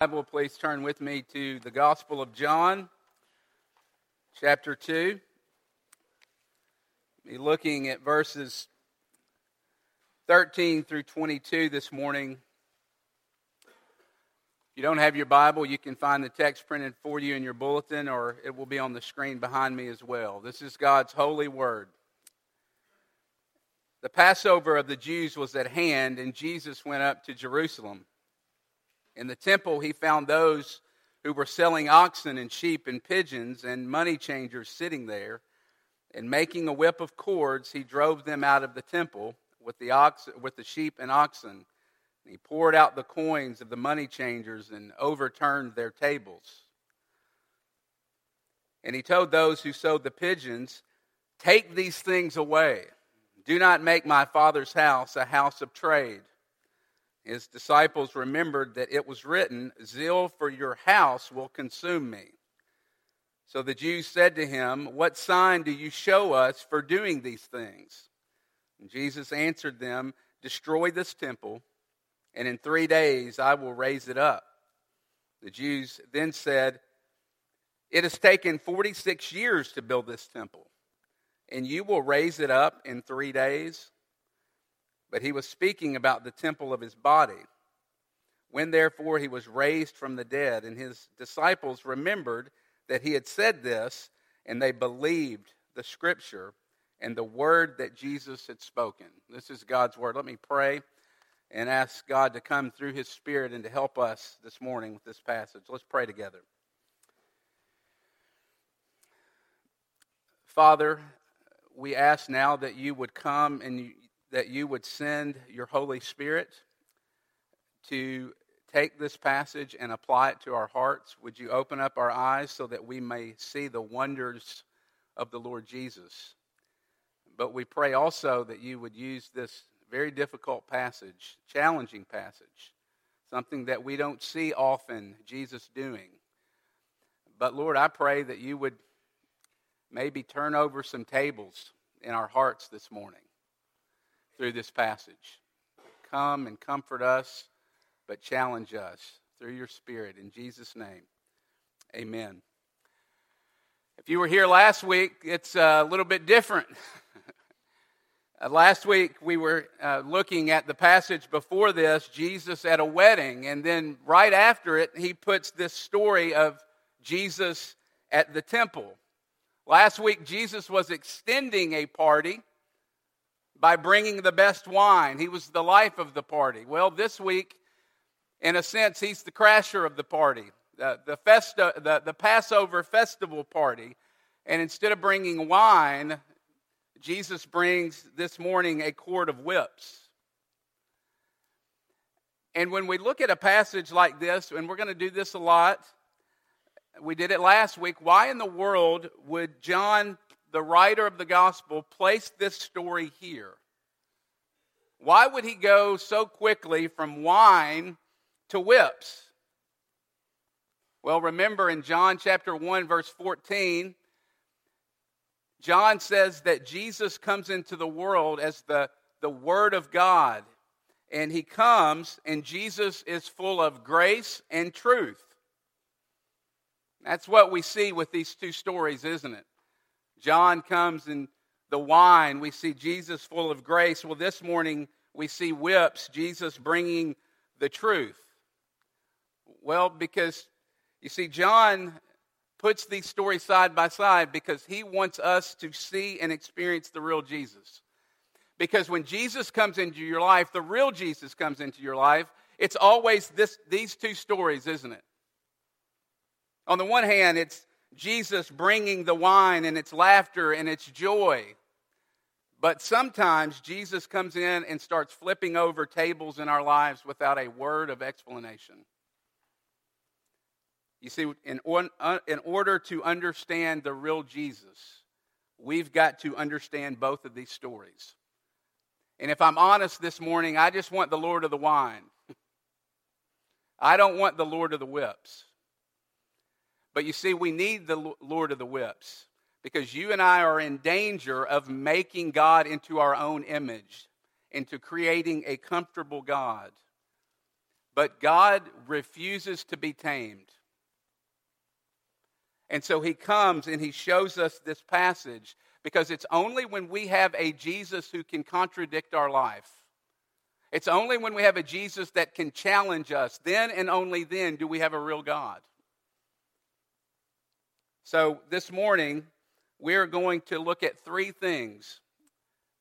Bible, please turn with me to the Gospel of John, chapter 2. Be looking at verses 13 through 22 this morning. If you don't have your Bible, you can find the text printed for you in your bulletin, or it will be on the screen behind me as well. This is God's holy word. The Passover of the Jews was at hand, and Jesus went up to Jerusalem. In the temple, he found those who were selling oxen and sheep and pigeons and money changers sitting there. And making a whip of cords, he drove them out of the temple with the, ox, with the sheep and oxen. He poured out the coins of the money changers and overturned their tables. And he told those who sold the pigeons, Take these things away. Do not make my father's house a house of trade. His disciples remembered that it was written, Zeal for your house will consume me. So the Jews said to him, What sign do you show us for doing these things? And Jesus answered them, Destroy this temple, and in three days I will raise it up. The Jews then said, It has taken 46 years to build this temple, and you will raise it up in three days? But he was speaking about the temple of his body. When therefore he was raised from the dead, and his disciples remembered that he had said this, and they believed the scripture and the word that Jesus had spoken. This is God's word. Let me pray and ask God to come through his spirit and to help us this morning with this passage. Let's pray together. Father, we ask now that you would come and that you would send your Holy Spirit to take this passage and apply it to our hearts. Would you open up our eyes so that we may see the wonders of the Lord Jesus? But we pray also that you would use this very difficult passage, challenging passage, something that we don't see often Jesus doing. But Lord, I pray that you would maybe turn over some tables in our hearts this morning through this passage. Come and comfort us, but challenge us through your Spirit. In Jesus' name, amen. If you were here last week, it's a little bit different. uh, last week, we were uh, looking at the passage before this, Jesus at a wedding, and then right after it, he puts this story of Jesus at the temple. Last week, Jesus was extending a party by bringing the best wine. He was the life of the party. Well, this week, in a sense, he's the crasher of the party, the, the, festa, the, the Passover festival party. And instead of bringing wine, Jesus brings this morning a cord of whips. And when we look at a passage like this, and we're going to do this a lot, we did it last week. Why in the world would John the writer of the gospel placed this story here? Why would he go so quickly from wine to whips? Well, remember in John chapter 1, verse 14, John says that Jesus comes into the world as the, the Word of God. And he comes, and Jesus is full of grace and truth. That's what we see with these two stories, isn't it? John comes in the wine. We see Jesus full of grace. Well, this morning we see whips, Jesus bringing the truth. Well, because you see, John puts these stories side by side because he wants us to see and experience the real Jesus. Because when Jesus comes into your life, the real Jesus comes into your life, it's always this, these two stories, isn't it? On the one hand, it's Jesus bringing the wine and its laughter and its joy. But sometimes Jesus comes in and starts flipping over tables in our lives without a word of explanation. You see, in, uh, in order to understand the real Jesus, we've got to understand both of these stories. And if I'm honest this morning, I just want the Lord of the wine. I don't want the Lord of the whips. But you see, we need the Lord of the whips because you and I are in danger of making God into our own image, into creating a comfortable God. but God refuses to be tamed. And so he comes and he shows us this passage because it's only when we have a Jesus who can contradict our life. It's only when we have a Jesus that can challenge us, then and only then do we have a real God. So this morning, we're going to look at three things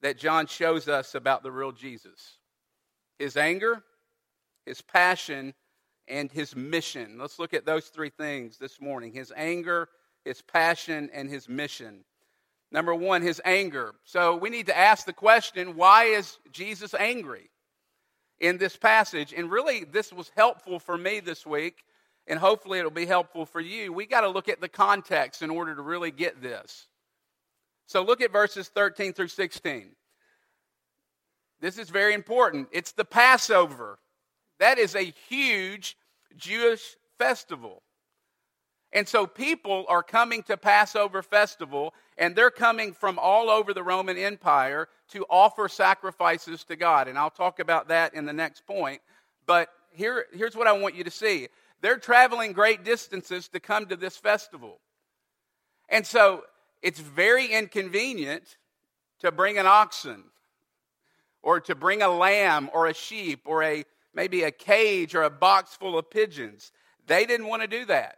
that John shows us about the real Jesus his anger, his passion, and his mission. Let's look at those three things this morning his anger, his passion, and his mission. Number one, his anger. So we need to ask the question why is Jesus angry in this passage? And really, this was helpful for me this week, and hopefully it'll be helpful for you. We got to look at the context in order to really get this. So look at verses 13 through 16. This is very important. It's the Passover. That is a huge Jewish festival. And so people are coming to Passover festival, and they're coming from all over the Roman Empire to offer sacrifices to God. And I'll talk about that in the next point. But here, here's what I want you to see they're traveling great distances to come to this festival. And so it's very inconvenient to bring an oxen or to bring a lamb or a sheep or a maybe a cage or a box full of pigeons. They didn't want to do that.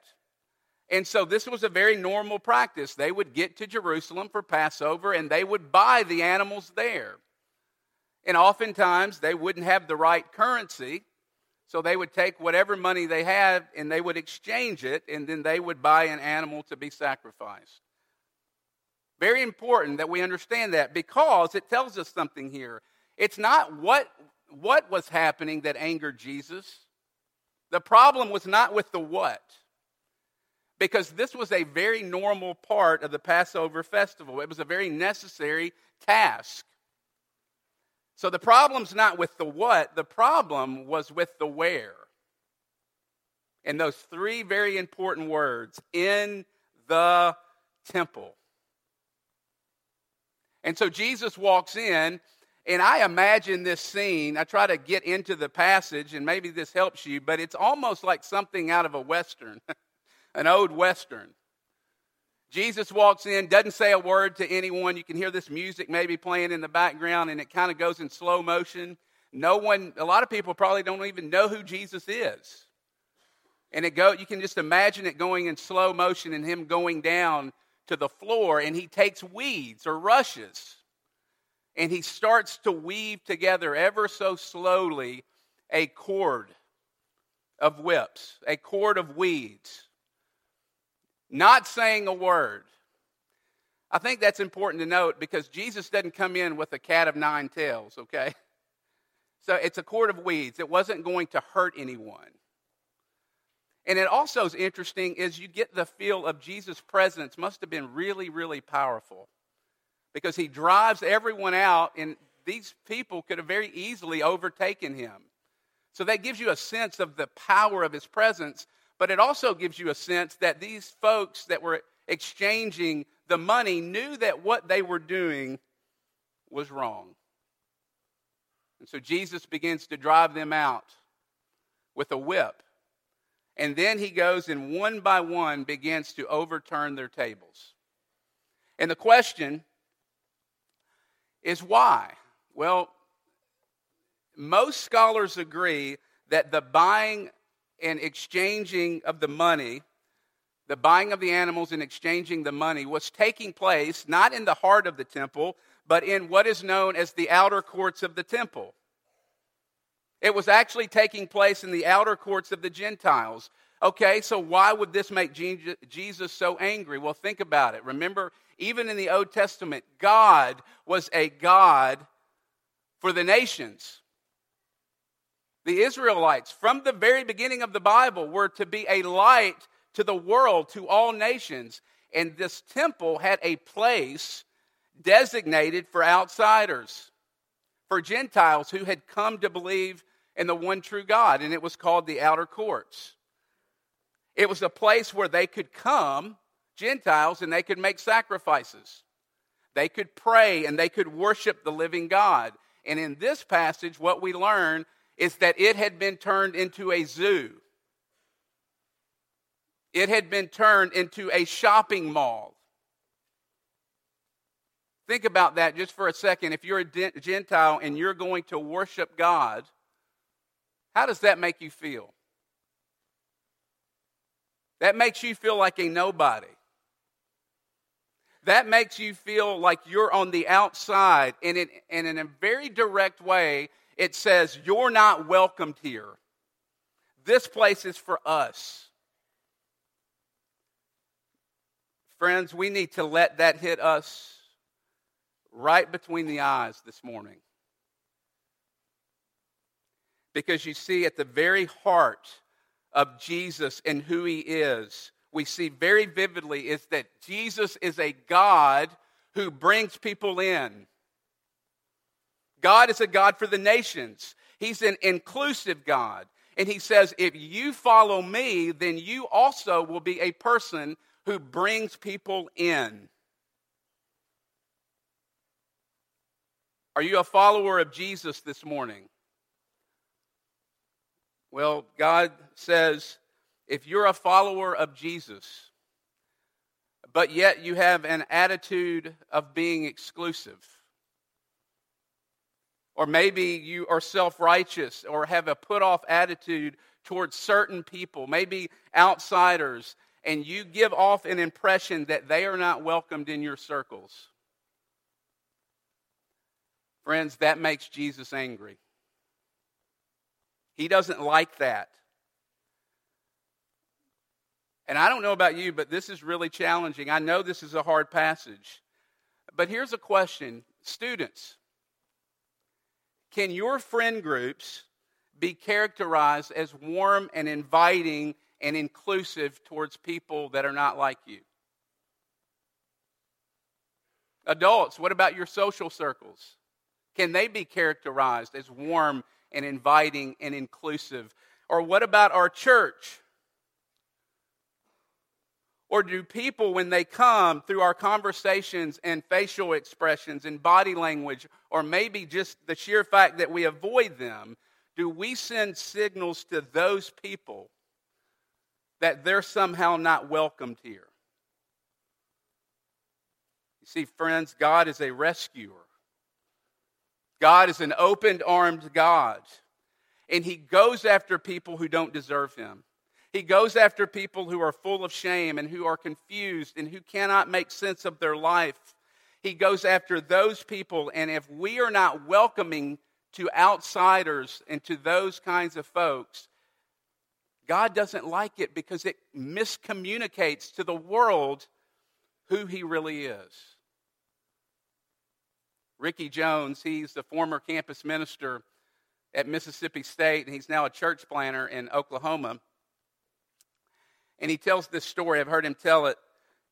And so this was a very normal practice. They would get to Jerusalem for Passover and they would buy the animals there. And oftentimes they wouldn't have the right currency. So they would take whatever money they had and they would exchange it and then they would buy an animal to be sacrificed. Very important that we understand that because it tells us something here. It's not what, what was happening that angered Jesus. The problem was not with the what, because this was a very normal part of the Passover festival. It was a very necessary task. So the problem's not with the what, the problem was with the where. And those three very important words in the temple. And so Jesus walks in and I imagine this scene. I try to get into the passage, and maybe this helps you, but it's almost like something out of a Western, an old Western. Jesus walks in, doesn't say a word to anyone. You can hear this music maybe playing in the background, and it kind of goes in slow motion. No one, a lot of people probably don't even know who Jesus is. And it go, you can just imagine it going in slow motion and him going down to the floor, and he takes weeds or rushes and he starts to weave together ever so slowly a cord of whips, a cord of weeds, not saying a word. I think that's important to note because Jesus doesn't come in with a cat of nine tails, okay? So it's a cord of weeds. It wasn't going to hurt anyone. And it also is interesting is you get the feel of Jesus' presence must have been really, really powerful because he drives everyone out, and these people could have very easily overtaken him. So that gives you a sense of the power of his presence, but it also gives you a sense that these folks that were exchanging the money knew that what they were doing was wrong. And so Jesus begins to drive them out with a whip. And then he goes and one by one begins to overturn their tables. And the question is why? Well, most scholars agree that the buying and exchanging of the money, the buying of the animals and exchanging the money, was taking place not in the heart of the temple, but in what is known as the outer courts of the temple. It was actually taking place in the outer courts of the Gentiles. Okay, so why would this make Jesus so angry? Well, think about it. Remember, even in the Old Testament, God was a God for the nations. The Israelites, from the very beginning of the Bible, were to be a light to the world, to all nations. And this temple had a place designated for outsiders, for Gentiles who had come to believe in the one true God, and it was called the outer courts. It was a place where they could come Gentiles and they could make sacrifices. They could pray and they could worship the living God. And in this passage, what we learn is that it had been turned into a zoo. It had been turned into a shopping mall. Think about that just for a second. If you're a Gentile and you're going to worship God, how does that make you feel? That makes you feel like a nobody. That makes you feel like you're on the outside. And, it, and in a very direct way, it says, You're not welcomed here. This place is for us. Friends, we need to let that hit us right between the eyes this morning. Because you see, at the very heart of Jesus and who he is, we see very vividly is that Jesus is a God who brings people in. God is a God for the nations. He's an inclusive God. And he says, if you follow me, then you also will be a person who brings people in. Are you a follower of Jesus this morning? Well, God says if you're a follower of Jesus, but yet you have an attitude of being exclusive, or maybe you are self righteous or have a put off attitude towards certain people, maybe outsiders, and you give off an impression that they are not welcomed in your circles. Friends, that makes Jesus angry. He doesn't like that. And I don't know about you, but this is really challenging. I know this is a hard passage. But here's a question Students, can your friend groups be characterized as warm and inviting and inclusive towards people that are not like you? Adults, what about your social circles? Can they be characterized as warm and inviting and inclusive? Or what about our church? Or do people, when they come through our conversations and facial expressions and body language, or maybe just the sheer fact that we avoid them, do we send signals to those people that they're somehow not welcomed here? You see, friends, God is a rescuer. God is an open armed God, and He goes after people who don't deserve Him. He goes after people who are full of shame and who are confused and who cannot make sense of their life. He goes after those people, and if we are not welcoming to outsiders and to those kinds of folks, God doesn't like it because it miscommunicates to the world who He really is. Ricky Jones, he's the former campus minister at Mississippi State, and he's now a church planter in Oklahoma. And he tells this story. I've heard him tell it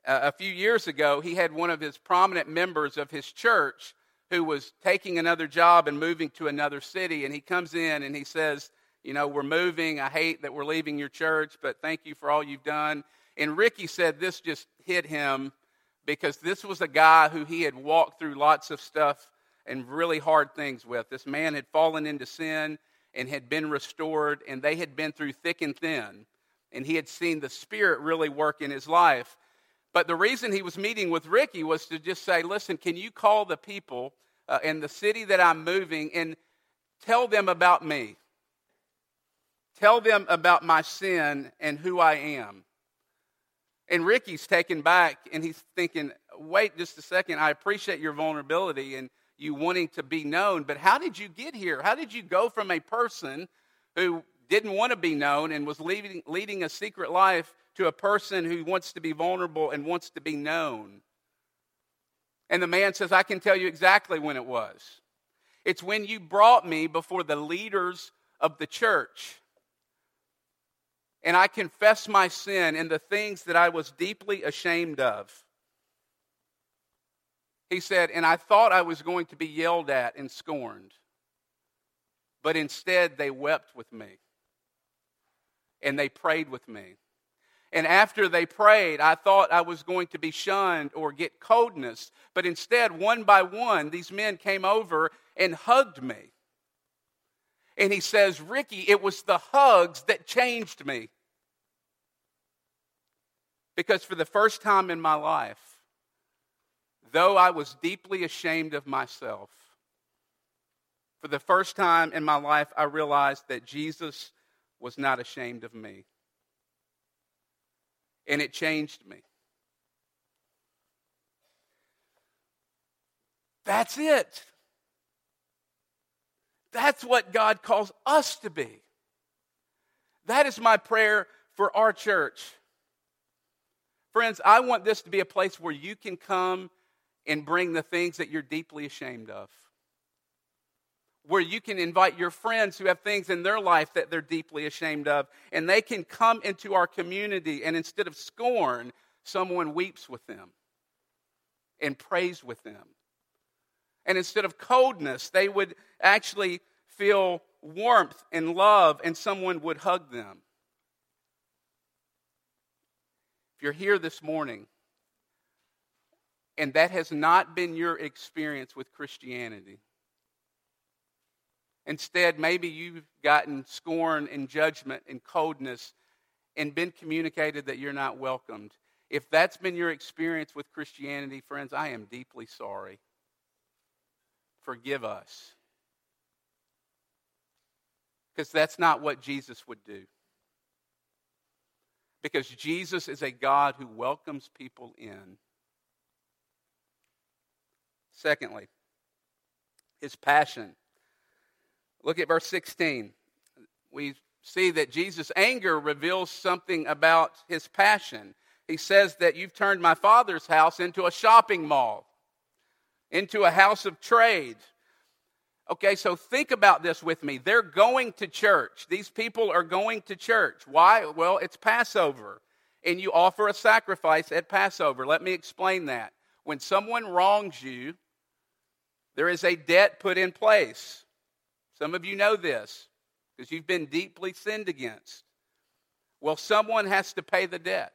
uh, a few years ago. He had one of his prominent members of his church who was taking another job and moving to another city. And he comes in and he says, You know, we're moving. I hate that we're leaving your church, but thank you for all you've done. And Ricky said this just hit him because this was a guy who he had walked through lots of stuff and really hard things with. This man had fallen into sin and had been restored, and they had been through thick and thin and he had seen the Spirit really work in his life. But the reason he was meeting with Ricky was to just say, listen, can you call the people uh, in the city that I'm moving and tell them about me? Tell them about my sin and who I am. And Ricky's taken back and he's thinking, wait just a second, I appreciate your vulnerability and you wanting to be known, but how did you get here? How did you go from a person who didn't want to be known and was leading, leading a secret life to a person who wants to be vulnerable and wants to be known. And the man says, I can tell you exactly when it was. It's when you brought me before the leaders of the church. And I confessed my sin and the things that I was deeply ashamed of. He said, and I thought I was going to be yelled at and scorned. But instead, they wept with me and they prayed with me. And after they prayed, I thought I was going to be shunned or get coldness. But instead, one by one, these men came over and hugged me. And he says, Ricky, it was the hugs that changed me. Because for the first time in my life, though I was deeply ashamed of myself, for the first time in my life, I realized that Jesus was not ashamed of me. And it changed me. That's it. That's what God calls us to be. That is my prayer for our church. Friends, I want this to be a place where you can come and bring the things that you're deeply ashamed of. Where you can invite your friends who have things in their life that they're deeply ashamed of, and they can come into our community, and instead of scorn, someone weeps with them and prays with them. And instead of coldness, they would actually feel warmth and love, and someone would hug them. If you're here this morning and that has not been your experience with Christianity, instead, maybe you've gotten scorn and judgment and coldness and been communicated that you're not welcomed. If that's been your experience with Christianity, friends, I am deeply sorry. Forgive us. Because that's not what Jesus would do because Jesus is a God who welcomes people in. Secondly, his passion. Look at verse 16. We see that Jesus' anger reveals something about his passion. He says that you've turned my father's house into a shopping mall, into a house of trade. Okay, so think about this with me. They're going to church. These people are going to church. Why? Well, it's Passover, and you offer a sacrifice at Passover. Let me explain that. When someone wrongs you, there is a debt put in place. Some of you know this because you've been deeply sinned against. Well, someone has to pay the debt.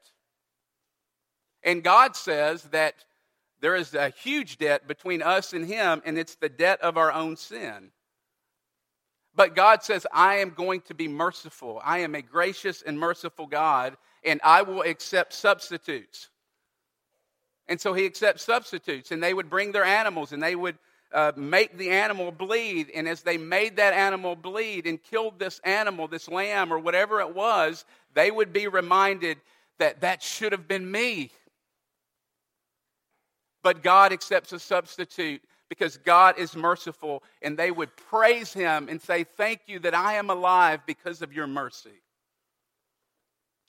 And God says that there is a huge debt between us and Him, and it's the debt of our own sin. But God says, I am going to be merciful. I am a gracious and merciful God, and I will accept substitutes. And so He accepts substitutes, and they would bring their animals, and they would uh, make the animal bleed. And as they made that animal bleed and killed this animal, this lamb, or whatever it was, they would be reminded that that should have been me. But God accepts a substitute because God is merciful, and they would praise Him and say, Thank you that I am alive because of your mercy.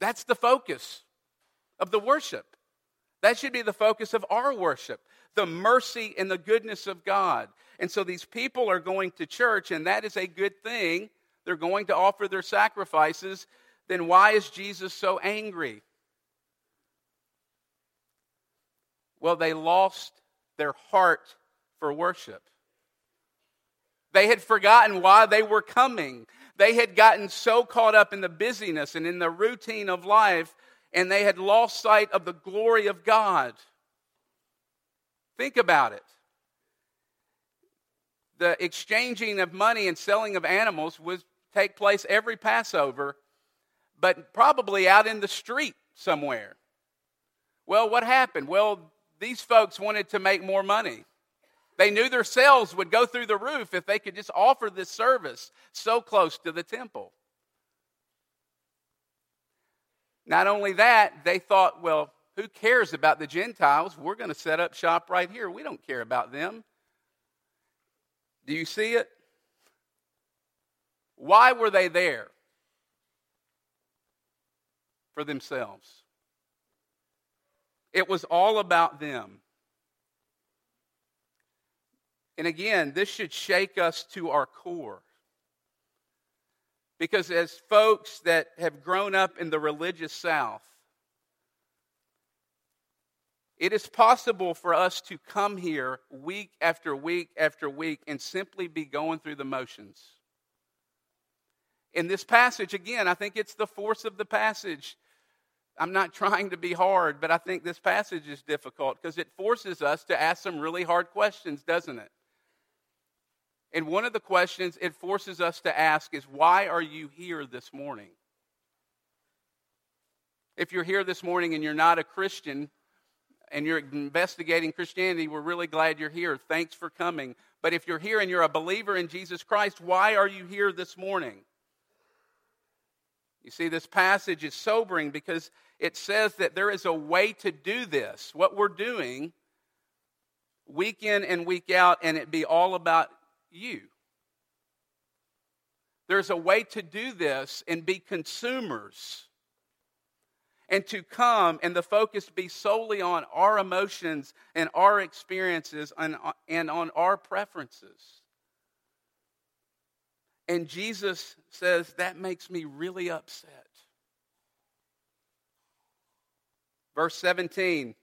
That's the focus of the worship. That should be the focus of our worship the mercy and the goodness of God. And so these people are going to church, and that is a good thing. They're going to offer their sacrifices. Then why is Jesus so angry? Well, they lost their heart for worship. They had forgotten why they were coming. They had gotten so caught up in the busyness and in the routine of life, and they had lost sight of the glory of God. Think about it. The exchanging of money and selling of animals would take place every Passover, but probably out in the street somewhere. Well, what happened? Well, these folks wanted to make more money. They knew their sales would go through the roof if they could just offer this service so close to the temple. Not only that, they thought, well, who cares about the Gentiles? We're going to set up shop right here. We don't care about them. Do you see it? Why were they there? For themselves. It was all about them. And again, this should shake us to our core. Because as folks that have grown up in the religious South, it is possible for us to come here week after week after week and simply be going through the motions. In this passage, again, I think it's the force of the passage I'm not trying to be hard, but I think this passage is difficult because it forces us to ask some really hard questions, doesn't it? And one of the questions it forces us to ask is why are you here this morning? If you're here this morning and you're not a Christian and you're investigating Christianity, we're really glad you're here. Thanks for coming. But if you're here and you're a believer in Jesus Christ, why are you here this morning? You see, this passage is sobering because it says that there is a way to do this, what we're doing week in and week out, and it be all about you. There's a way to do this and be consumers and to come and the focus be solely on our emotions and our experiences and, and on our preferences. And Jesus says, That makes me really upset. Verse 17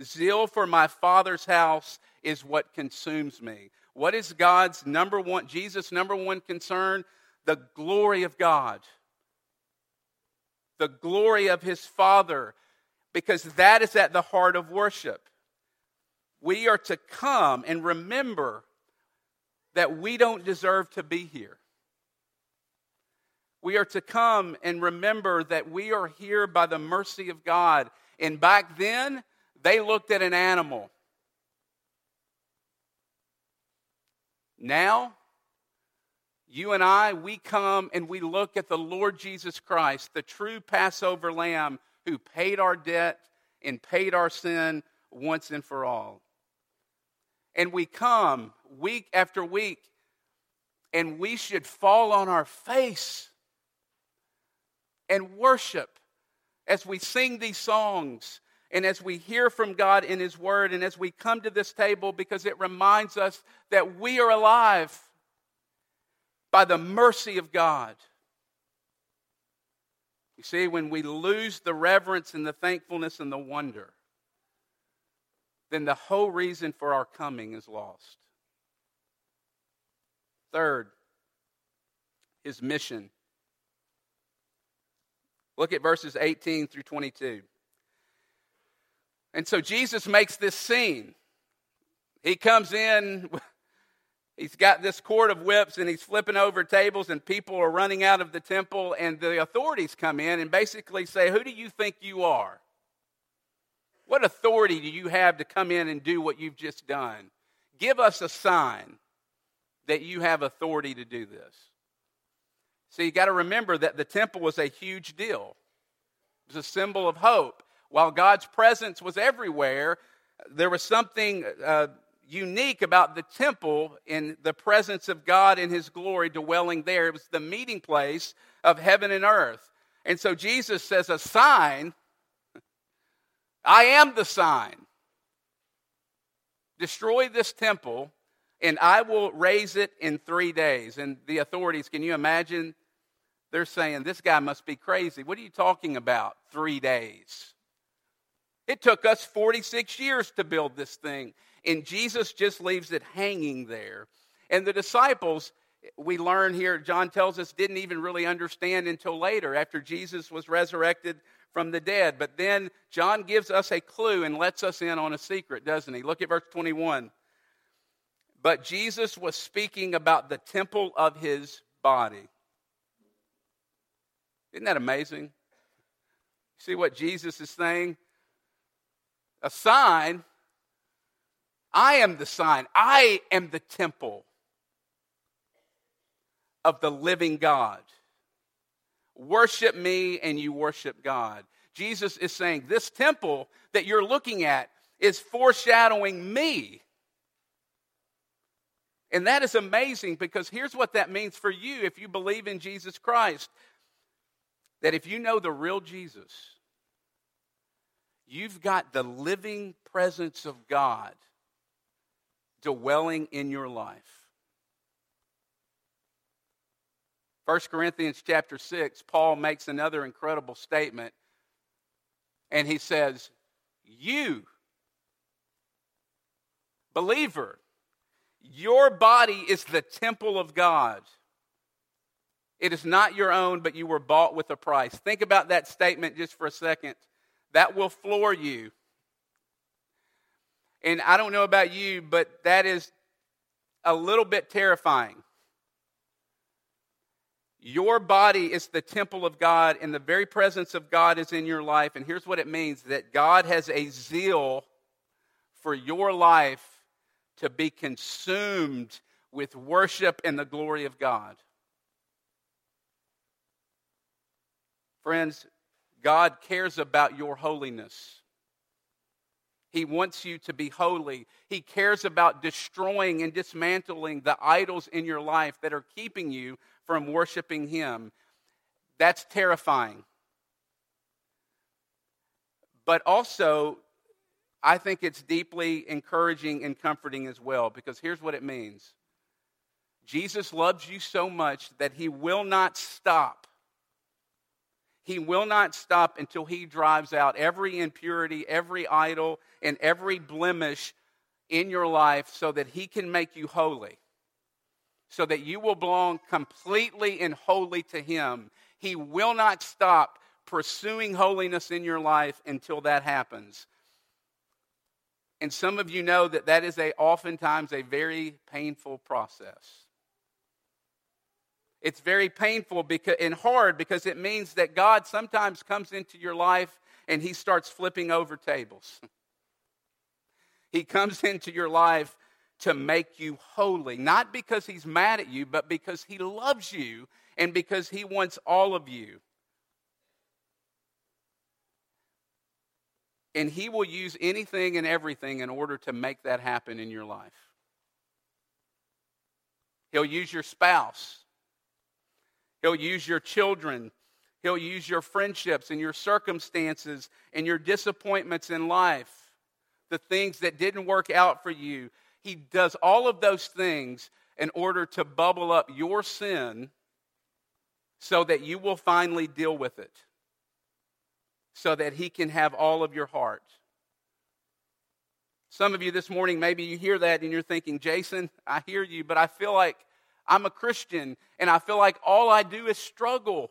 Zeal for my Father's house is what consumes me. What is God's number one, Jesus' number one concern? The glory of God, the glory of his Father, because that is at the heart of worship. We are to come and remember that we don't deserve to be here. We are to come and remember that we are here by the mercy of God. And back then, they looked at an animal. Now, you and I, we come and we look at the Lord Jesus Christ, the true Passover lamb who paid our debt and paid our sin once and for all. And we come week after week, and we should fall on our face and worship as we sing these songs and as we hear from God in His Word and as we come to this table because it reminds us that we are alive by the mercy of God. You see, when we lose the reverence and the thankfulness and the wonder, then the whole reason for our coming is lost. Third, his mission. Look at verses 18 through 22. And so Jesus makes this scene. He comes in, he's got this cord of whips, and he's flipping over tables, and people are running out of the temple, and the authorities come in and basically say, Who do you think you are? What authority do you have to come in and do what you've just done? Give us a sign that you have authority to do this. So you got to remember that the temple was a huge deal. It was a symbol of hope. While God's presence was everywhere, there was something uh, unique about the temple in the presence of God in His glory dwelling there. It was the meeting place of heaven and earth. And so Jesus says, A sign, I am the sign. Destroy this temple, and I will raise it in three days. And the authorities, can you imagine they're saying, This guy must be crazy. What are you talking about? Three days. It took us 46 years to build this thing. And Jesus just leaves it hanging there. And the disciples, we learn here, John tells us, didn't even really understand until later, after Jesus was resurrected from the dead. But then John gives us a clue and lets us in on a secret, doesn't he? Look at verse 21. But Jesus was speaking about the temple of his body. Isn't that amazing? See what Jesus is saying? A sign. I am the sign. I am the temple of the living God. Worship me and you worship God. Jesus is saying this temple that you're looking at is foreshadowing me. And that is amazing because here's what that means for you if you believe in Jesus Christ that if you know the real Jesus, you've got the living presence of God dwelling in your life. 1 Corinthians chapter 6, Paul makes another incredible statement. And he says, You, believer, your body is the temple of God. It is not your own, but you were bought with a price. Think about that statement just for a second. That will floor you. And I don't know about you, but that is a little bit terrifying. Your body is the temple of God, and the very presence of God is in your life. And here's what it means that God has a zeal for your life to be consumed with worship and the glory of God. Friends, God cares about your holiness. He wants you to be holy. He cares about destroying and dismantling the idols in your life that are keeping you from worshiping Him. That's terrifying. But also, I think it's deeply encouraging and comforting as well, because here's what it means Jesus loves you so much that He will not stop. He will not stop until He drives out every impurity, every idol, and every blemish in your life so that He can make you holy so that you will belong completely and wholly to Him. He will not stop pursuing holiness in your life until that happens. And some of you know that that is a, oftentimes a very painful process. It's very painful because, and hard because it means that God sometimes comes into your life and He starts flipping over tables. he comes into your life to make you holy, not because he's mad at you, but because he loves you and because he wants all of you. And he will use anything and everything in order to make that happen in your life. He'll use your spouse. He'll use your children. He'll use your friendships and your circumstances and your disappointments in life, the things that didn't work out for you, he does all of those things in order to bubble up your sin so that you will finally deal with it, so that He can have all of your heart. Some of you this morning, maybe you hear that and you're thinking, Jason, I hear you, but I feel like I'm a Christian and I feel like all I do is struggle.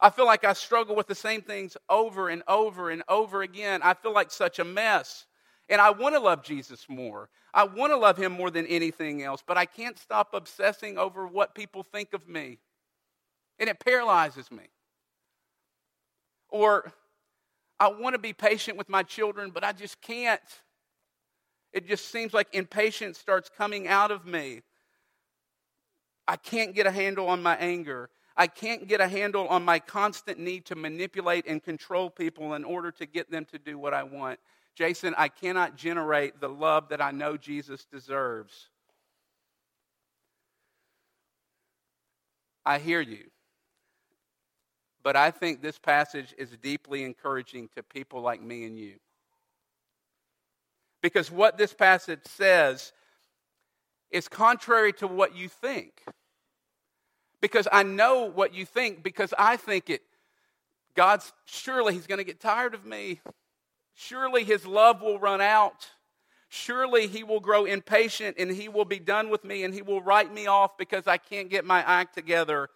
I feel like I struggle with the same things over and over and over again. I feel like such a mess. And I want to love Jesus more. I want to love him more than anything else, but I can't stop obsessing over what people think of me. And it paralyzes me. Or I want to be patient with my children, but I just can't. It just seems like impatience starts coming out of me. I can't get a handle on my anger. I can't get a handle on my constant need to manipulate and control people in order to get them to do what I want. Jason, I cannot generate the love that I know Jesus deserves. I hear you. But I think this passage is deeply encouraging to people like me and you. Because what this passage says is contrary to what you think. Because I know what you think, because I think it. God's surely He's going to get tired of me. Surely his love will run out. Surely he will grow impatient and he will be done with me and he will write me off because I can't get my act together.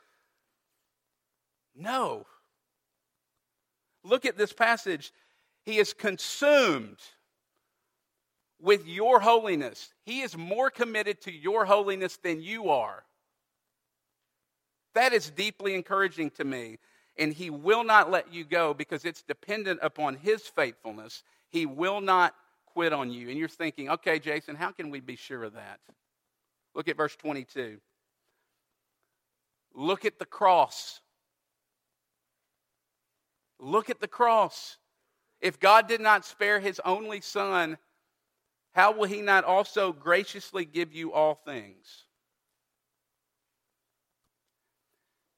No. Look at this passage. He is consumed with your holiness. He is more committed to your holiness than you are. That is deeply encouraging to me and he will not let you go because it's dependent upon his faithfulness. He will not quit on you. And you're thinking, okay, Jason, how can we be sure of that? Look at verse 22. Look at the cross. Look at the cross. If God did not spare his only son, how will he not also graciously give you all things?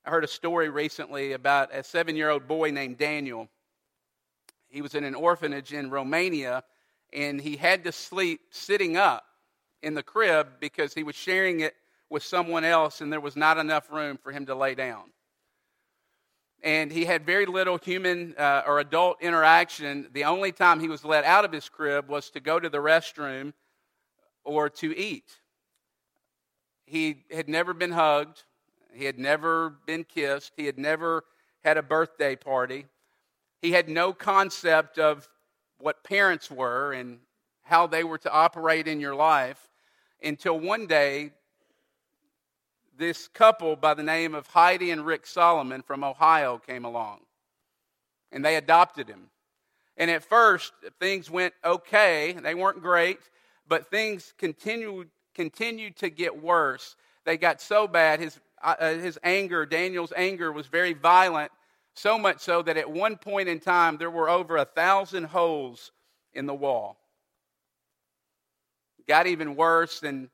I heard a story recently about a seven year old boy named Daniel. He was in an orphanage in Romania, and he had to sleep sitting up in the crib because he was sharing it with someone else, and there was not enough room for him to lay down. And he had very little human uh, or adult interaction. The only time he was let out of his crib was to go to the restroom or to eat. He had never been hugged, he had never been kissed. He had never had a birthday party. He had no concept of what parents were and how they were to operate in your life. until one day, this couple by the name of Heidi and Rick Solomon from Ohio came along. And they adopted him. And at first, things went okay. They weren't great, but things continued, continued to get worse. They got so bad, his, uh, uh his anger, Daniel's anger, was very violent, so much so that at one point in time, there were over a thousand holes in the wall. Got even worse, and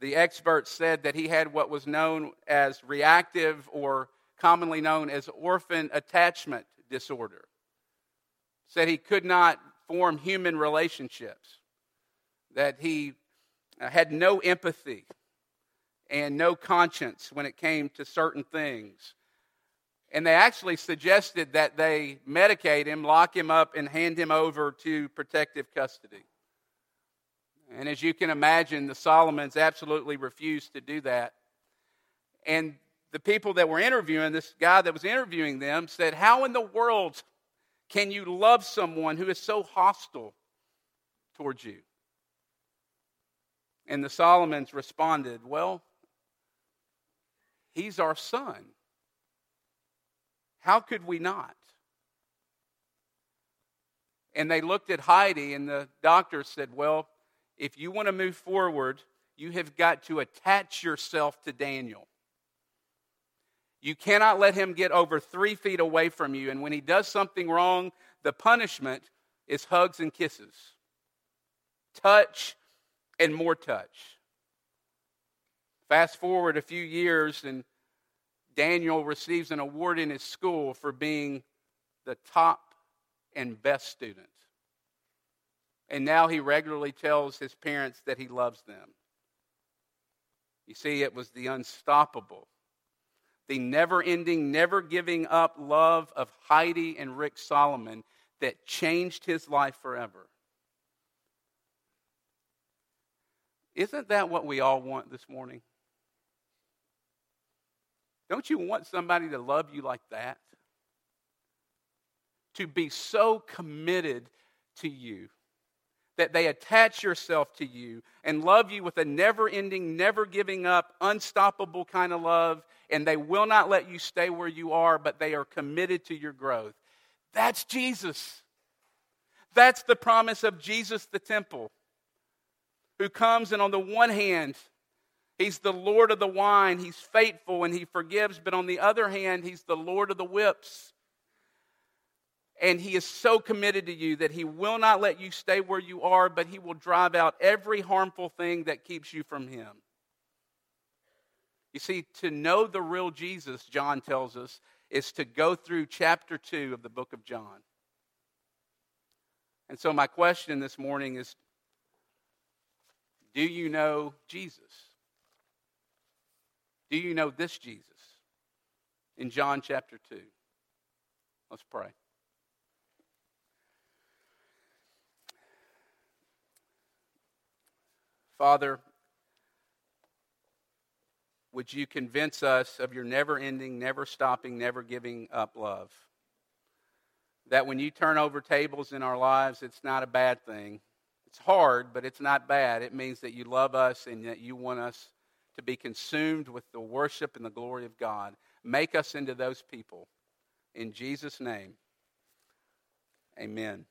the experts said that he had what was known as reactive or commonly known as orphan attachment disorder. Said he could not form human relationships, that he uh, had no empathy and no conscience when it came to certain things. And they actually suggested that they medicate him, lock him up, and hand him over to protective custody. And as you can imagine, the Solomons absolutely refused to do that. And the people that were interviewing, this guy that was interviewing them, said, How in the world can you love someone who is so hostile towards you? And the Solomons responded, Well, he's our son. How could we not? And they looked at Heidi, and the doctor said, Well, if you want to move forward, you have got to attach yourself to Daniel. You cannot let him get over three feet away from you. And when he does something wrong, the punishment is hugs and kisses, touch and more touch. Fast forward a few years, and Daniel receives an award in his school for being the top and best student. And now he regularly tells his parents that he loves them. You see, it was the unstoppable, the never ending, never giving up love of Heidi and Rick Solomon that changed his life forever. Isn't that what we all want this morning? Don't you want somebody to love you like that? To be so committed to you that they attach yourself to you and love you with a never ending, never giving up, unstoppable kind of love, and they will not let you stay where you are, but they are committed to your growth. That's Jesus. That's the promise of Jesus the temple, who comes and on the one hand, He's the Lord of the wine. He's faithful and he forgives. But on the other hand, he's the Lord of the whips. And he is so committed to you that he will not let you stay where you are, but he will drive out every harmful thing that keeps you from him. You see, to know the real Jesus, John tells us, is to go through chapter 2 of the book of John. And so, my question this morning is Do you know Jesus? Do you know this Jesus? In John chapter 2. Let's pray. Father, would you convince us of your never ending, never stopping, never giving up love? That when you turn over tables in our lives, it's not a bad thing. It's hard, but it's not bad. It means that you love us and that you want us to be consumed with the worship and the glory of God. Make us into those people. In Jesus' name, amen.